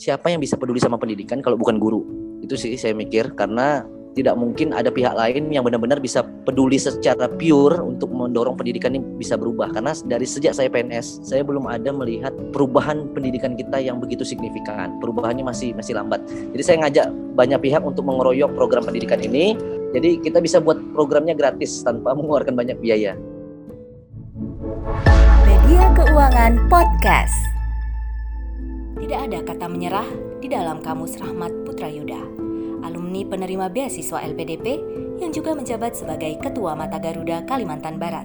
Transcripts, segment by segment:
siapa yang bisa peduli sama pendidikan kalau bukan guru? Itu sih saya mikir karena tidak mungkin ada pihak lain yang benar-benar bisa peduli secara pure untuk mendorong pendidikan ini bisa berubah. Karena dari sejak saya PNS saya belum ada melihat perubahan pendidikan kita yang begitu signifikan. Perubahannya masih masih lambat. Jadi saya ngajak banyak pihak untuk mengeroyok program pendidikan ini. Jadi kita bisa buat programnya gratis tanpa mengeluarkan banyak biaya. Media Keuangan Podcast tidak ada kata menyerah di dalam kamus Rahmat Putra Yuda, alumni penerima beasiswa LPDP yang juga menjabat sebagai Ketua Mata Garuda Kalimantan Barat.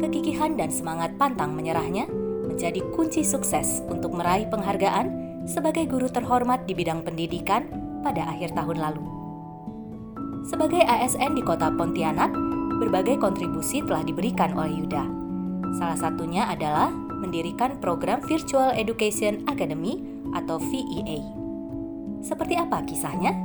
Kegigihan dan semangat pantang menyerahnya menjadi kunci sukses untuk meraih penghargaan sebagai guru terhormat di bidang pendidikan pada akhir tahun lalu. Sebagai ASN di kota Pontianak, berbagai kontribusi telah diberikan oleh Yuda. Salah satunya adalah mendirikan program Virtual Education Academy atau VEA. Seperti apa kisahnya?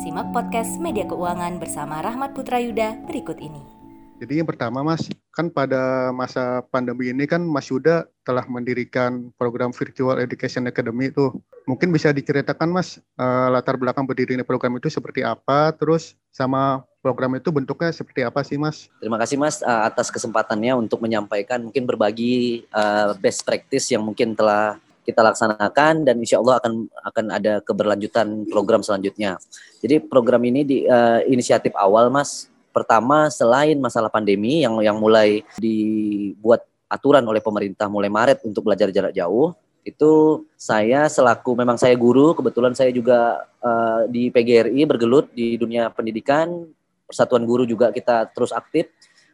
Simak podcast Media Keuangan bersama Rahmat Putra Yuda berikut ini. Jadi yang pertama Mas, kan pada masa pandemi ini kan Mas Yuda telah mendirikan program Virtual Education Academy itu. Mungkin bisa diceritakan Mas uh, latar belakang berdirinya program itu seperti apa, terus sama program itu bentuknya seperti apa sih Mas? Terima kasih Mas uh, atas kesempatannya untuk menyampaikan mungkin berbagi uh, best practice yang mungkin telah kita laksanakan dan insya Allah akan akan ada keberlanjutan program selanjutnya. Jadi program ini di uh, inisiatif awal Mas pertama selain masalah pandemi yang yang mulai dibuat aturan oleh pemerintah mulai Maret untuk belajar jarak jauh itu saya selaku memang saya guru kebetulan saya juga uh, di PGRI bergelut di dunia pendidikan persatuan guru juga kita terus aktif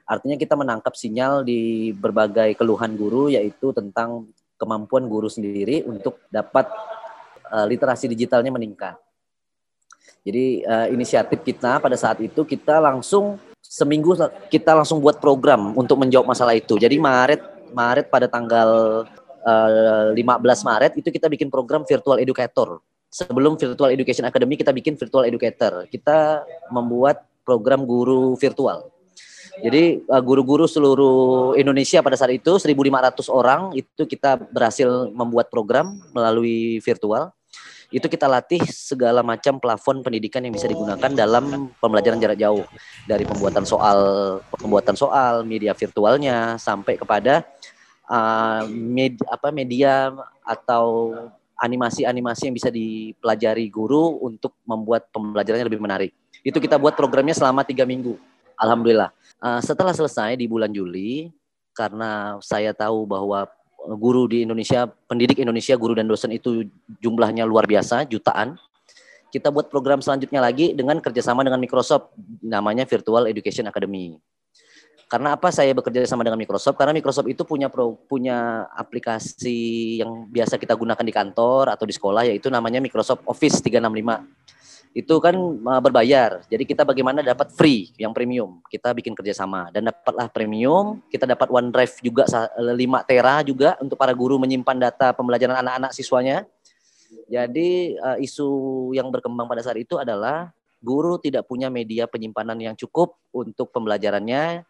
artinya kita menangkap sinyal di berbagai keluhan guru yaitu tentang kemampuan guru sendiri untuk dapat uh, literasi digitalnya meningkat jadi uh, inisiatif kita pada saat itu kita langsung seminggu kita langsung buat program untuk menjawab masalah itu. Jadi Maret Maret pada tanggal uh, eh, 15 Maret itu kita bikin program virtual educator. Sebelum virtual education academy kita bikin virtual educator. Kita membuat program guru virtual. Jadi eh, guru-guru seluruh Indonesia pada saat itu 1.500 orang itu kita berhasil membuat program melalui virtual itu kita latih segala macam plafon pendidikan yang bisa digunakan dalam pembelajaran jarak jauh dari pembuatan soal pembuatan soal media virtualnya sampai kepada uh, med, apa media atau animasi-animasi yang bisa dipelajari guru untuk membuat pembelajarannya lebih menarik. Itu kita buat programnya selama tiga minggu. Alhamdulillah. Uh, setelah selesai di bulan Juli, karena saya tahu bahwa guru di Indonesia, pendidik Indonesia, guru dan dosen itu jumlahnya luar biasa, jutaan. Kita buat program selanjutnya lagi dengan kerjasama dengan Microsoft, namanya Virtual Education Academy. Karena apa saya bekerja sama dengan Microsoft? Karena Microsoft itu punya pro, punya aplikasi yang biasa kita gunakan di kantor atau di sekolah, yaitu namanya Microsoft Office 365 itu kan uh, berbayar. Jadi kita bagaimana dapat free yang premium. Kita bikin kerjasama dan dapatlah premium. Kita dapat OneDrive juga 5 tera juga untuk para guru menyimpan data pembelajaran anak-anak siswanya. Jadi uh, isu yang berkembang pada saat itu adalah guru tidak punya media penyimpanan yang cukup untuk pembelajarannya.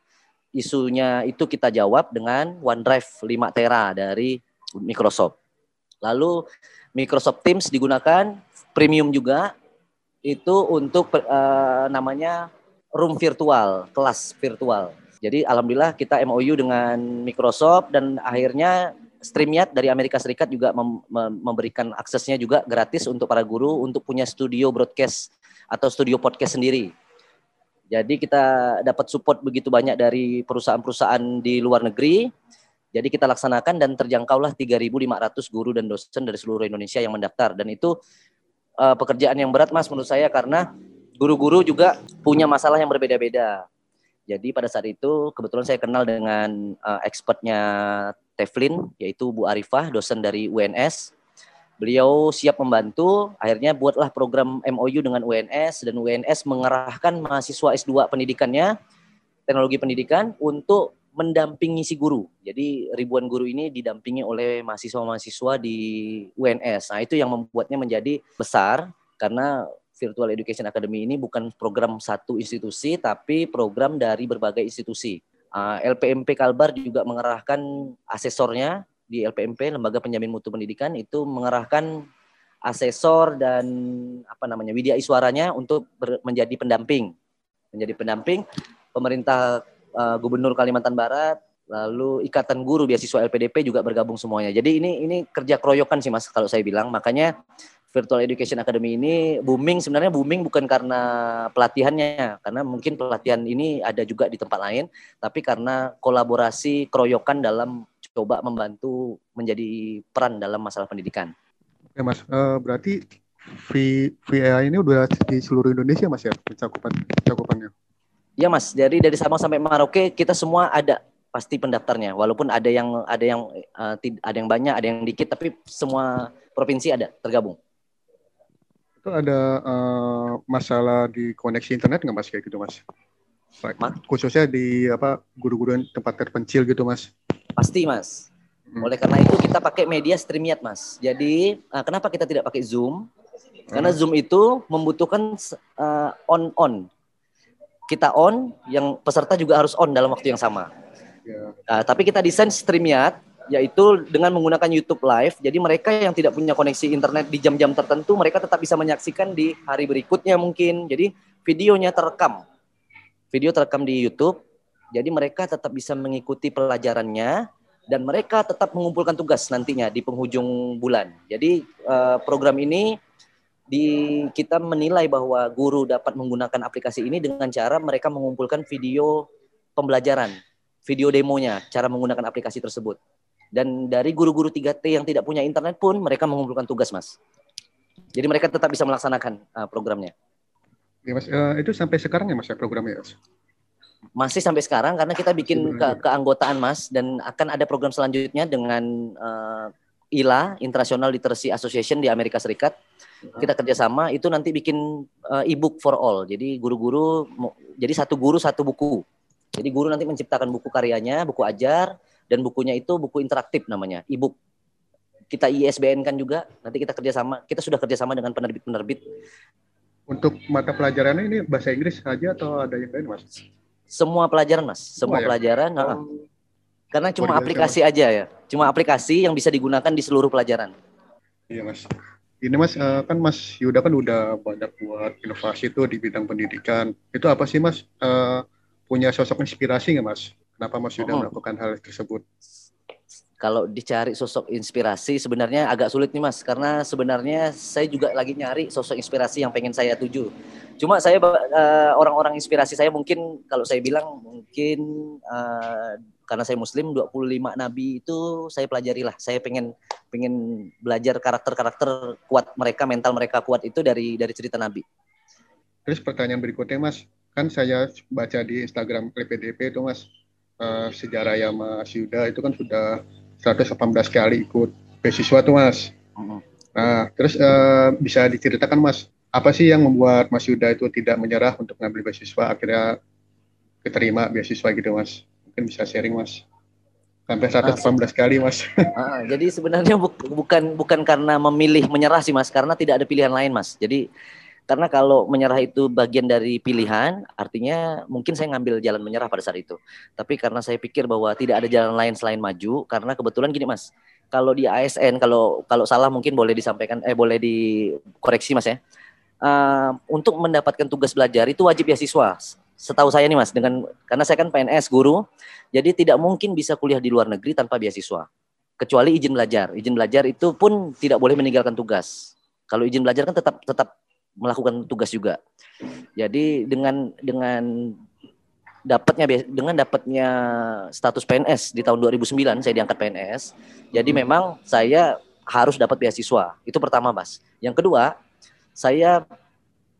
Isunya itu kita jawab dengan OneDrive 5 tera dari Microsoft. Lalu Microsoft Teams digunakan premium juga itu untuk uh, namanya room virtual, kelas virtual. Jadi alhamdulillah kita MOU dengan Microsoft dan akhirnya StreamYard dari Amerika Serikat juga mem memberikan aksesnya juga gratis untuk para guru untuk punya studio broadcast atau studio podcast sendiri. Jadi kita dapat support begitu banyak dari perusahaan-perusahaan di luar negeri. Jadi kita laksanakan dan terjangkaulah 3.500 guru dan dosen dari seluruh Indonesia yang mendaftar dan itu uh, pekerjaan yang berat mas menurut saya karena guru-guru juga punya masalah yang berbeda-beda. Jadi pada saat itu kebetulan saya kenal dengan uh, expertnya Teflin yaitu Bu Arifah dosen dari UNS. Beliau siap membantu, akhirnya buatlah program MOU dengan UNS dan UNS mengerahkan mahasiswa S2 pendidikannya teknologi pendidikan untuk mendampingi si guru. Jadi ribuan guru ini didampingi oleh mahasiswa-mahasiswa di UNS. Nah, itu yang membuatnya menjadi besar karena Virtual Education Academy ini bukan program satu institusi tapi program dari berbagai institusi. Ah, LPMP Kalbar juga mengerahkan asesornya di LPMP Lembaga Penjamin Mutu Pendidikan itu mengerahkan asesor dan apa namanya widya iswaranya untuk menjadi pendamping menjadi pendamping pemerintah uh, gubernur Kalimantan Barat lalu ikatan guru beasiswa LPDP juga bergabung semuanya. Jadi ini ini kerja keroyokan sih mas kalau saya bilang. Makanya Virtual Education Academy ini booming. Sebenarnya booming bukan karena pelatihannya karena mungkin pelatihan ini ada juga di tempat lain tapi karena kolaborasi keroyokan dalam coba membantu menjadi peran dalam masalah pendidikan. Oke Mas, uh, berarti v, VIA ini udah di seluruh Indonesia Mas ya? Cakupan cakupannya? Iya Mas, jadi dari Sabang sampai Merauke kita semua ada pasti pendaftarnya walaupun ada yang ada yang uh, ada yang banyak ada yang dikit tapi semua provinsi ada tergabung itu ada uh, masalah di koneksi internet nggak mas kayak gitu mas? Ma? Khususnya di apa guru-guru tempat terpencil gitu mas? Pasti mas. Hmm. Oleh karena itu kita pakai media StreamYard mas. Jadi uh, kenapa kita tidak pakai Zoom? Karena hmm. Zoom itu membutuhkan uh, on on. Kita on, yang peserta juga harus on dalam waktu yang sama. Yeah. Uh, tapi kita desain StreamYard yaitu dengan menggunakan YouTube Live. Jadi mereka yang tidak punya koneksi internet di jam-jam tertentu, mereka tetap bisa menyaksikan di hari berikutnya mungkin. Jadi videonya terekam. Video terekam di YouTube. Jadi mereka tetap bisa mengikuti pelajarannya dan mereka tetap mengumpulkan tugas nantinya di penghujung bulan. Jadi eh, program ini di kita menilai bahwa guru dapat menggunakan aplikasi ini dengan cara mereka mengumpulkan video pembelajaran, video demonya, cara menggunakan aplikasi tersebut. Dan dari guru-guru 3T yang tidak punya internet pun mereka mengumpulkan tugas, Mas. Jadi mereka tetap bisa melaksanakan uh, programnya. Ya, Mas, uh, itu sampai sekarang ya Mas ya programnya? Mas? Masih sampai sekarang karena kita bikin ke keanggotaan Mas dan akan ada program selanjutnya dengan uh, ILA International Literacy Association di Amerika Serikat. Kita kerjasama itu nanti bikin uh, e-book for all. Jadi guru-guru jadi satu guru satu buku. Jadi guru nanti menciptakan buku karyanya, buku ajar, dan bukunya itu buku interaktif namanya, e-book. Kita ISBN kan juga, nanti kita kerjasama, kita sudah kerjasama dengan penerbit-penerbit. Untuk mata pelajarannya ini bahasa Inggris saja atau ada yang lain, Mas? Semua pelajaran, Mas. Semua oh, ya? pelajaran. Oh. Karena cuma aplikasi aja ya. Cuma aplikasi yang bisa digunakan di seluruh pelajaran. Iya, Mas. Ini Mas, eh, kan Mas Yuda kan udah banyak buat inovasi tuh di bidang pendidikan. Itu apa sih, Mas? Eh, punya sosok inspirasi nggak, Mas? Kenapa Mas Yuda oh. melakukan hal tersebut? Kalau dicari sosok inspirasi sebenarnya agak sulit nih Mas karena sebenarnya saya juga lagi nyari sosok inspirasi yang pengen saya tuju. Cuma saya uh, orang-orang inspirasi saya mungkin kalau saya bilang mungkin uh, karena saya muslim 25 nabi itu saya pelajari lah. Saya pengen pengen belajar karakter-karakter kuat mereka, mental mereka kuat itu dari dari cerita nabi. Terus pertanyaan berikutnya Mas, kan saya baca di Instagram LPDP itu Mas, uh, sejarah ya Mas Yuda itu kan sudah 118 kali ikut beasiswa tuh Mas. Nah, terus uh, bisa diceritakan Mas, apa sih yang membuat Mas Yuda itu tidak menyerah untuk mengambil beasiswa akhirnya keterima beasiswa gitu Mas? Mungkin bisa sharing Mas. Sampai 118 nah, kali Mas. Uh, jadi sebenarnya bu bukan bukan karena memilih menyerah sih Mas, karena tidak ada pilihan lain Mas. Jadi karena kalau menyerah itu bagian dari pilihan, artinya mungkin saya ngambil jalan menyerah pada saat itu. Tapi karena saya pikir bahwa tidak ada jalan lain selain maju, karena kebetulan gini mas, kalau di ASN, kalau kalau salah mungkin boleh disampaikan, eh boleh dikoreksi mas ya. Uh, untuk mendapatkan tugas belajar itu wajib beasiswa. Setahu saya nih mas, dengan karena saya kan PNS guru, jadi tidak mungkin bisa kuliah di luar negeri tanpa beasiswa. Kecuali izin belajar. Izin belajar itu pun tidak boleh meninggalkan tugas. Kalau izin belajar kan tetap tetap melakukan tugas juga. Jadi dengan dengan dapatnya dengan dapatnya status PNS di tahun 2009 saya diangkat PNS. Jadi hmm. memang saya harus dapat beasiswa. Itu pertama, Mas. Yang kedua, saya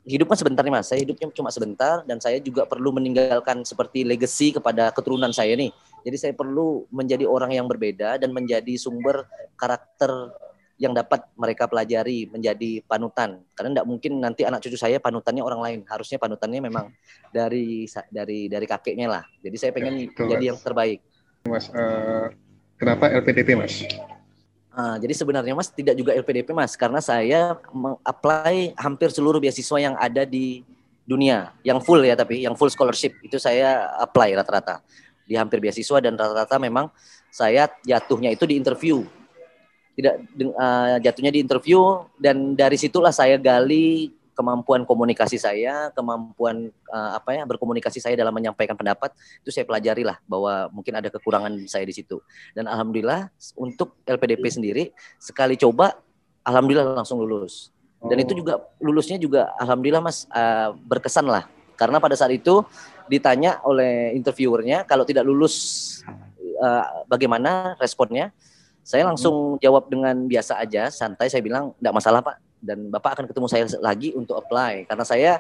hidup kan sebentar nih Mas. Saya hidupnya cuma sebentar dan saya juga perlu meninggalkan seperti legacy kepada keturunan saya nih. Jadi saya perlu menjadi orang yang berbeda dan menjadi sumber karakter yang dapat mereka pelajari menjadi panutan. Karena tidak mungkin nanti anak cucu saya panutannya orang lain. Harusnya panutannya memang dari dari dari kakeknya lah. Jadi saya pengen ya, jadi yang terbaik. Mas uh, kenapa LPDP mas uh, jadi sebenarnya mas tidak juga LPDP mas karena saya mengapply hampir seluruh beasiswa yang ada di dunia yang full ya tapi yang full scholarship. Itu saya apply rata-rata di hampir beasiswa dan rata-rata memang saya jatuhnya itu di interview. Tidak uh, jatuhnya di interview dan dari situlah saya gali kemampuan komunikasi saya, kemampuan uh, apa ya berkomunikasi saya dalam menyampaikan pendapat itu saya pelajari lah bahwa mungkin ada kekurangan saya di situ. Dan alhamdulillah untuk LPDP sendiri sekali coba alhamdulillah langsung lulus. Dan itu oh. juga lulusnya juga alhamdulillah Mas uh, berkesan lah. Karena pada saat itu ditanya oleh interviewernya kalau tidak lulus uh, bagaimana responnya? Saya langsung jawab dengan biasa aja, santai saya bilang tidak masalah Pak dan Bapak akan ketemu saya lagi untuk apply karena saya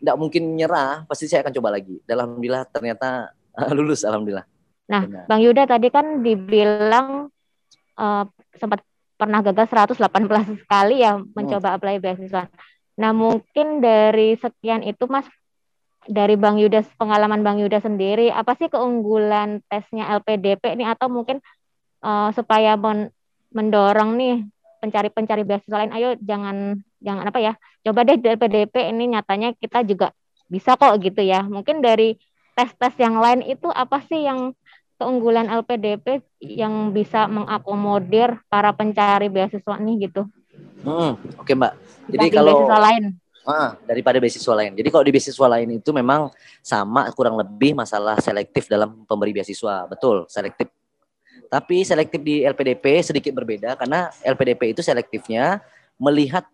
tidak mungkin nyerah, pasti saya akan coba lagi. Dan alhamdulillah ternyata lulus alhamdulillah. Nah, Benar. Bang Yuda tadi kan dibilang uh, sempat pernah gagal 118 kali ya mencoba hmm. apply beasiswa. Nah, mungkin dari sekian itu Mas dari Bang Yuda pengalaman Bang Yuda sendiri apa sih keunggulan tesnya LPDP ini atau mungkin uh, supaya men mendorong nih pencari-pencari beasiswa lain ayo jangan jangan apa ya coba deh dari PDP ini nyatanya kita juga bisa kok gitu ya. Mungkin dari tes-tes yang lain itu apa sih yang keunggulan LPDP yang bisa mengakomodir para pencari beasiswa nih gitu? Hmm, oke okay, mbak. Jadi dari kalau beasiswa lain. Ah, daripada beasiswa lain. Jadi kalau di beasiswa lain itu memang sama kurang lebih masalah selektif dalam pemberi beasiswa. Betul, selektif tapi selektif di LPDP sedikit berbeda karena LPDP itu selektifnya melihat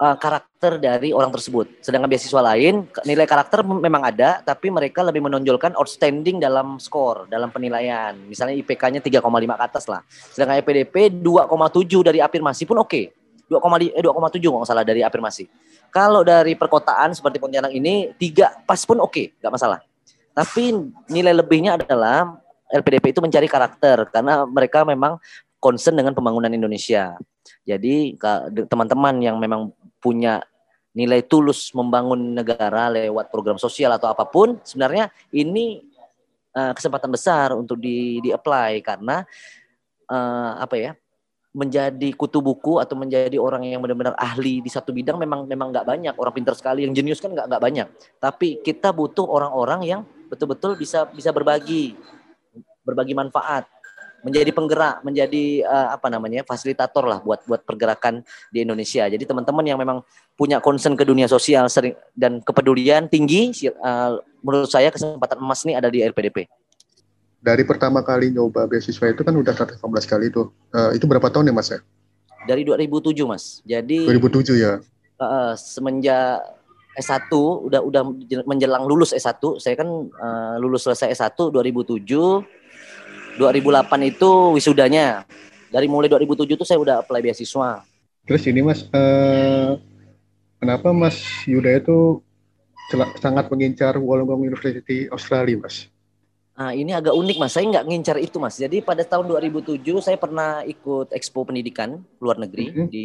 uh, karakter dari orang tersebut. Sedangkan beasiswa lain nilai karakter memang ada, tapi mereka lebih menonjolkan outstanding dalam skor, dalam penilaian. Misalnya IPK-nya 3,5 ke atas lah. Sedangkan LPDP 2,7 dari afirmasi pun oke. Okay. 2,7 eh, 2,7 nggak salah dari afirmasi. Kalau dari perkotaan seperti Pontianak ini tiga pas pun oke, okay, nggak masalah. Tapi nilai lebihnya adalah LPDP itu mencari karakter karena mereka memang concern dengan pembangunan Indonesia. Jadi teman-teman yang memang punya nilai tulus membangun negara lewat program sosial atau apa pun, sebenarnya ini uh, kesempatan besar untuk di di apply karena uh, apa ya? menjadi kutu buku atau menjadi orang yang benar-benar ahli di satu bidang memang memang nggak banyak orang pintar sekali yang jenius kan nggak nggak banyak tapi kita butuh orang-orang yang betul-betul bisa bisa berbagi berbagi manfaat, menjadi penggerak, menjadi uh, apa namanya fasilitator lah buat buat pergerakan di Indonesia. Jadi teman-teman yang memang punya concern ke dunia sosial sering dan kepedulian tinggi, uh, menurut saya kesempatan emas ini ada di RPDP. Dari pertama kali nyoba beasiswa itu kan udah 18 kali itu. Uh, itu berapa tahun ya Mas ya? Dari 2007 Mas. Jadi 2007 ya. Uh, semenjak S1 udah udah menjelang lulus S1, saya kan uh, lulus selesai S1 2007 2008 itu wisudanya. Dari mulai 2007 itu saya udah apply beasiswa. Terus ini Mas, uh, kenapa Mas Yuda itu sangat mengincar Wollongong University Australia, Mas? Nah, ini agak unik mas, saya nggak ngincar itu mas. Jadi pada tahun 2007 saya pernah ikut Expo Pendidikan luar negeri mm -hmm. di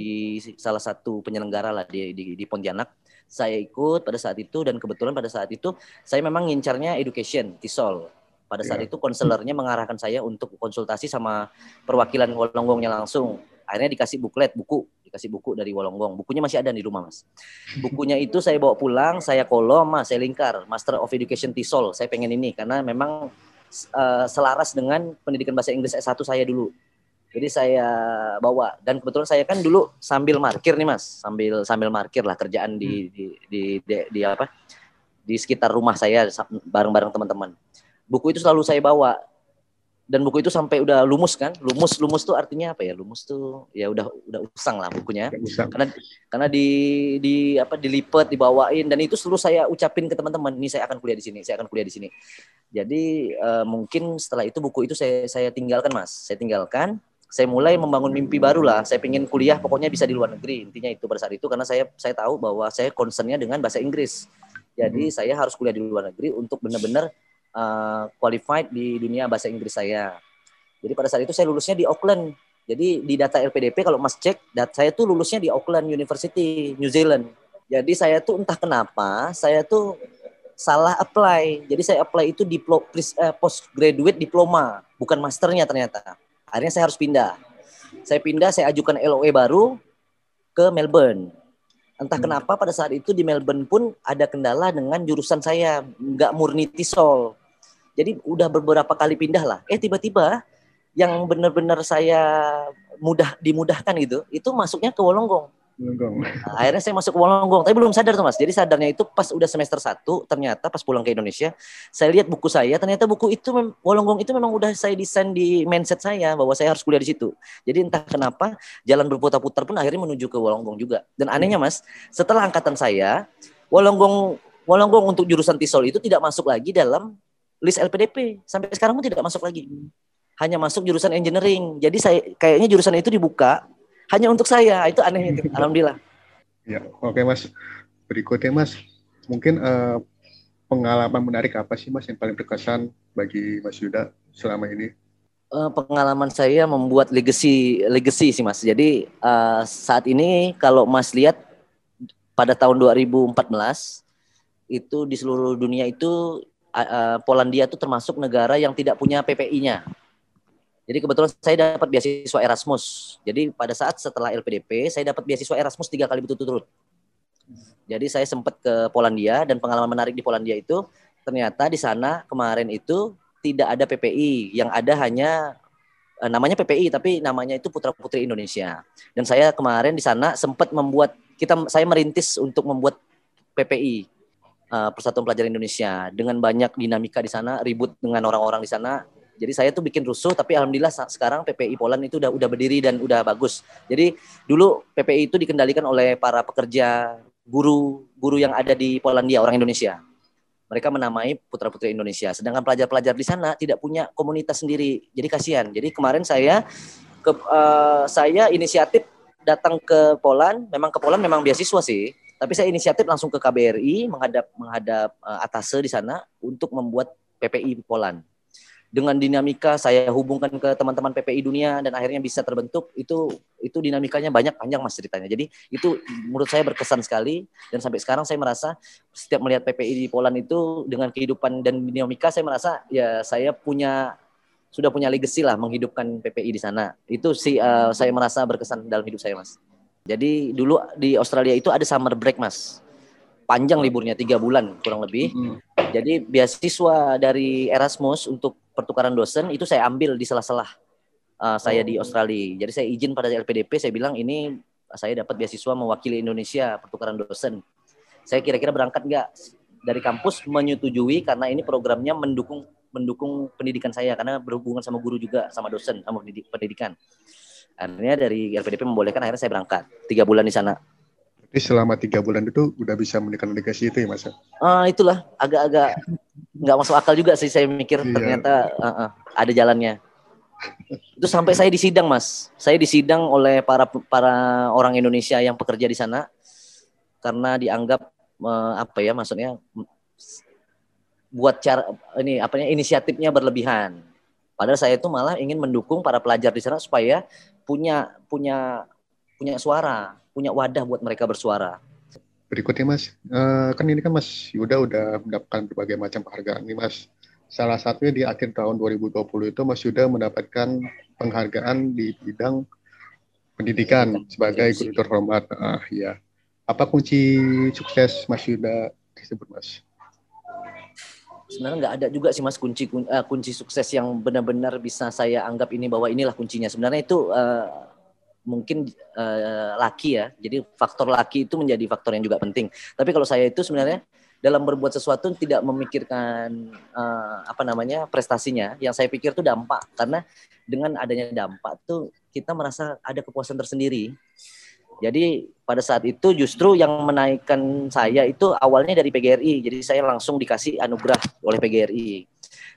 salah satu penyelenggara lah di, di, di Pontianak. Saya ikut pada saat itu dan kebetulan pada saat itu saya memang ngincarnya education, TISOL. Pada saat yeah. itu konselornya mengarahkan saya untuk konsultasi sama perwakilan Wolonggongnya langsung. Akhirnya dikasih buklet, buku, dikasih buku dari Wolonggong. Bukunya masih ada di rumah, Mas. Bukunya itu saya bawa pulang, saya kolom, Mas, saya lingkar Master of Education TESOL. Saya pengen ini karena memang uh, selaras dengan pendidikan bahasa Inggris S1 saya dulu. Jadi saya bawa dan kebetulan saya kan dulu sambil markir nih Mas, sambil sambil markir lah kerjaan di di di, di, di apa? di sekitar rumah saya bareng-bareng teman-teman buku itu selalu saya bawa. Dan buku itu sampai udah lumus kan? Lumus lumus tuh artinya apa ya? Lumus tuh ya udah udah usang lah bukunya. Usang. karena karena di di apa dilipat dibawain dan itu selalu saya ucapin ke teman-teman ini saya akan kuliah di sini saya akan kuliah di sini. Jadi uh, mungkin setelah itu buku itu saya saya tinggalkan mas. Saya tinggalkan saya mulai membangun mimpi baru lah. Saya ingin kuliah pokoknya bisa di luar negeri. Intinya itu pada saat itu karena saya saya tahu bahwa saya concernnya dengan bahasa Inggris. Jadi hmm. saya harus kuliah di luar negeri untuk benar-benar uh, qualified di dunia bahasa Inggris saya. Jadi pada saat itu saya lulusnya di Auckland. Jadi di data LPDP kalau Mas cek, data saya tuh lulusnya di Auckland University, New Zealand. Jadi saya tuh entah kenapa, saya tuh salah apply. Jadi saya apply itu diplo, uh, postgraduate diploma, bukan masternya ternyata. Akhirnya saya harus pindah. Saya pindah, saya ajukan LOE baru ke Melbourne. Entah hmm. kenapa pada saat itu di Melbourne pun ada kendala dengan jurusan saya, nggak murni TISOL. Jadi udah beberapa kali pindah lah. Eh tiba-tiba yang benar-benar saya mudah dimudahkan gitu, itu masuknya ke Wolonggong. Wolonggong. Nah, akhirnya saya masuk ke Wolonggong, tapi belum sadar tuh mas. Jadi sadarnya itu pas udah semester 1, ternyata pas pulang ke Indonesia, saya lihat buku saya, ternyata buku itu Wolonggong itu memang udah saya desain di mindset saya bahwa saya harus kuliah di situ. Jadi entah kenapa jalan berputar-putar pun akhirnya menuju ke Wolonggong juga. Dan anehnya mas, setelah angkatan saya, Wolonggong Wolonggong untuk jurusan Tisol itu tidak masuk lagi dalam list LPDP. Sampai sekarang pun tidak masuk lagi hanya masuk jurusan engineering. Jadi saya kayaknya jurusan itu dibuka hanya untuk saya. Itu aneh itu. Alhamdulillah. Ya, oke okay, Mas. Berikutnya Mas, mungkin uh, pengalaman menarik apa sih Mas yang paling berkesan bagi Mas Yuda selama ini? Uh, pengalaman saya membuat legacy legacy sih Mas. Jadi uh, saat ini kalau Mas lihat pada tahun 2014 itu di seluruh dunia itu uh, Polandia itu termasuk negara yang tidak punya PPI-nya. Jadi kebetulan saya dapat beasiswa Erasmus. Jadi pada saat setelah LPDP, saya dapat beasiswa Erasmus tiga kali berturut-turut. Jadi saya sempat ke Polandia dan pengalaman menarik di Polandia itu ternyata di sana kemarin itu tidak ada PPI, yang ada hanya eh, namanya PPI tapi namanya itu Putra Putri Indonesia. Dan saya kemarin di sana sempat membuat kita saya merintis untuk membuat PPI eh, Persatuan Pelajar Indonesia dengan banyak dinamika di sana, ribut dengan orang-orang di sana jadi saya tuh bikin rusuh, tapi alhamdulillah sekarang PPI Poland itu udah udah berdiri dan udah bagus. Jadi dulu PPI itu dikendalikan oleh para pekerja guru guru yang ada di Polandia orang Indonesia. Mereka menamai putra putri Indonesia. Sedangkan pelajar-pelajar di sana tidak punya komunitas sendiri. Jadi kasihan. Jadi kemarin saya ke uh, saya inisiatif datang ke Poland. Memang ke Poland memang beasiswa sih. Tapi saya inisiatif langsung ke KBRI menghadap menghadap uh, atase di sana untuk membuat PPI Poland. Dengan dinamika saya hubungkan ke teman-teman PPI dunia dan akhirnya bisa terbentuk itu itu dinamikanya banyak panjang mas ceritanya. Jadi itu menurut saya berkesan sekali dan sampai sekarang saya merasa setiap melihat PPI di Poland itu dengan kehidupan dan dinamika saya merasa ya saya punya sudah punya legacy lah menghidupkan PPI di sana. Itu sih uh, saya merasa berkesan dalam hidup saya mas jadi dulu di Australia itu ada summer break mas panjang liburnya tiga bulan kurang lebih mm jadi beasiswa dari Erasmus untuk pertukaran dosen itu saya ambil di sela-sela uh, saya di oh. Australia. Jadi saya izin pada LPDP, saya bilang ini saya dapat beasiswa mewakili Indonesia pertukaran dosen. Saya kira-kira berangkat nggak dari kampus menyetujui karena ini programnya mendukung mendukung pendidikan saya karena berhubungan sama guru juga sama dosen sama pendidikan. Akhirnya dari LPDP membolehkan akhirnya saya berangkat. Tiga bulan di sana. Jadi selama tiga bulan itu udah bisa menikah legasi itu ya mas? Uh, itulah. Agak-agak nggak masuk akal juga sih saya mikir. Iya. ternyata uh, uh, ada jalannya. Itu sampai saya disidang mas. Saya disidang oleh para para orang Indonesia yang bekerja di sana. Karena dianggap uh, apa ya maksudnya buat cara ini apanya inisiatifnya berlebihan padahal saya itu malah ingin mendukung para pelajar di sana supaya punya punya punya suara punya wadah buat mereka bersuara berikutnya Mas, uh, kan ini kan Mas Yuda udah mendapatkan berbagai macam penghargaan nih Mas. Salah satunya di akhir tahun 2020 itu Mas Yuda mendapatkan penghargaan di bidang pendidikan sebagai guru terhormat. Ah, ya. Apa kunci sukses Mas Yuda tersebut Mas? Sebenarnya nggak ada juga sih Mas kunci uh, kunci sukses yang benar-benar bisa saya anggap ini bahwa inilah kuncinya. Sebenarnya itu uh, mungkin uh, laki ya. Jadi faktor laki itu menjadi faktor yang juga penting. Tapi kalau saya itu sebenarnya dalam berbuat sesuatu tidak memikirkan uh, apa namanya prestasinya. Yang saya pikir itu dampak karena dengan adanya dampak tuh kita merasa ada kepuasan tersendiri. Jadi pada saat itu justru yang menaikkan saya itu awalnya dari PGRI. Jadi saya langsung dikasih anugerah oleh PGRI.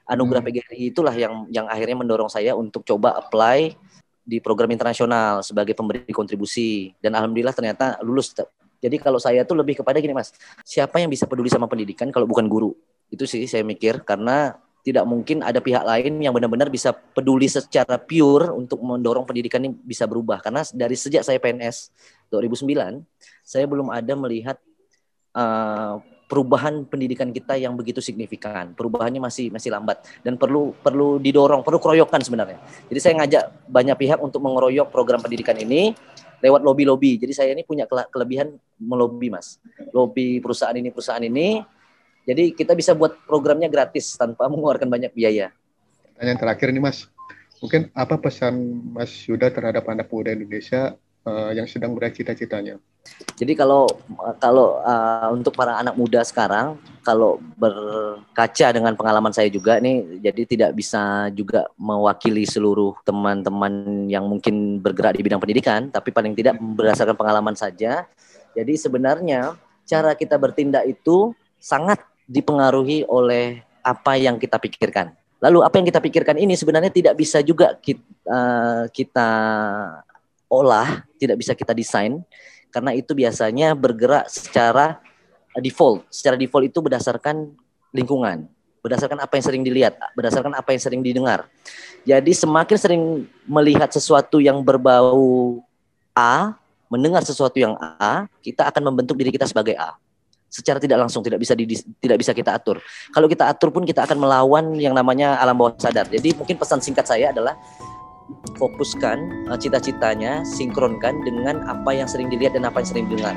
Anugerah hmm. PGRI itulah yang yang akhirnya mendorong saya untuk coba apply di program internasional sebagai pemberi kontribusi dan alhamdulillah ternyata lulus. Jadi kalau saya tuh lebih kepada gini Mas, siapa yang bisa peduli sama pendidikan kalau bukan guru? Itu sih saya mikir karena tidak mungkin ada pihak lain yang benar-benar bisa peduli secara pure untuk mendorong pendidikan ini bisa berubah karena dari sejak saya PNS 2009 saya belum ada melihat uh, perubahan pendidikan kita yang begitu signifikan. Perubahannya masih masih lambat dan perlu perlu didorong, perlu keroyokan sebenarnya. Jadi saya ngajak banyak pihak untuk mengeroyok program pendidikan ini lewat lobby-lobby. Jadi saya ini punya kelebihan melobi, Mas. Lobby perusahaan ini, perusahaan ini. Jadi kita bisa buat programnya gratis tanpa mengeluarkan banyak biaya. Pertanyaan terakhir ini, Mas. Mungkin apa pesan Mas Yuda terhadap anak muda Indonesia uh, yang sedang meraih cita-citanya? Jadi kalau kalau uh, untuk para anak muda sekarang, kalau berkaca dengan pengalaman saya juga nih, jadi tidak bisa juga mewakili seluruh teman-teman yang mungkin bergerak di bidang pendidikan, tapi paling tidak berdasarkan pengalaman saja. Jadi sebenarnya cara kita bertindak itu sangat dipengaruhi oleh apa yang kita pikirkan. Lalu apa yang kita pikirkan ini sebenarnya tidak bisa juga kita, uh, kita olah, tidak bisa kita desain karena itu biasanya bergerak secara default. Secara default itu berdasarkan lingkungan, berdasarkan apa yang sering dilihat, berdasarkan apa yang sering didengar. Jadi semakin sering melihat sesuatu yang berbau A, mendengar sesuatu yang A, kita akan membentuk diri kita sebagai A. Secara tidak langsung tidak bisa di, tidak bisa kita atur. Kalau kita atur pun kita akan melawan yang namanya alam bawah sadar. Jadi mungkin pesan singkat saya adalah fokuskan uh, cita-citanya, sinkronkan dengan apa yang sering dilihat dan apa yang sering didengar.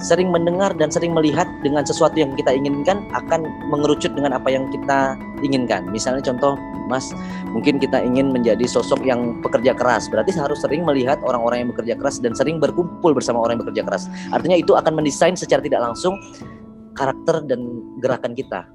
Sering mendengar dan sering melihat dengan sesuatu yang kita inginkan akan mengerucut dengan apa yang kita inginkan. Misalnya contoh, Mas, mungkin kita ingin menjadi sosok yang pekerja keras. Berarti harus sering melihat orang-orang yang bekerja keras dan sering berkumpul bersama orang yang bekerja keras. Artinya itu akan mendesain secara tidak langsung karakter dan gerakan kita.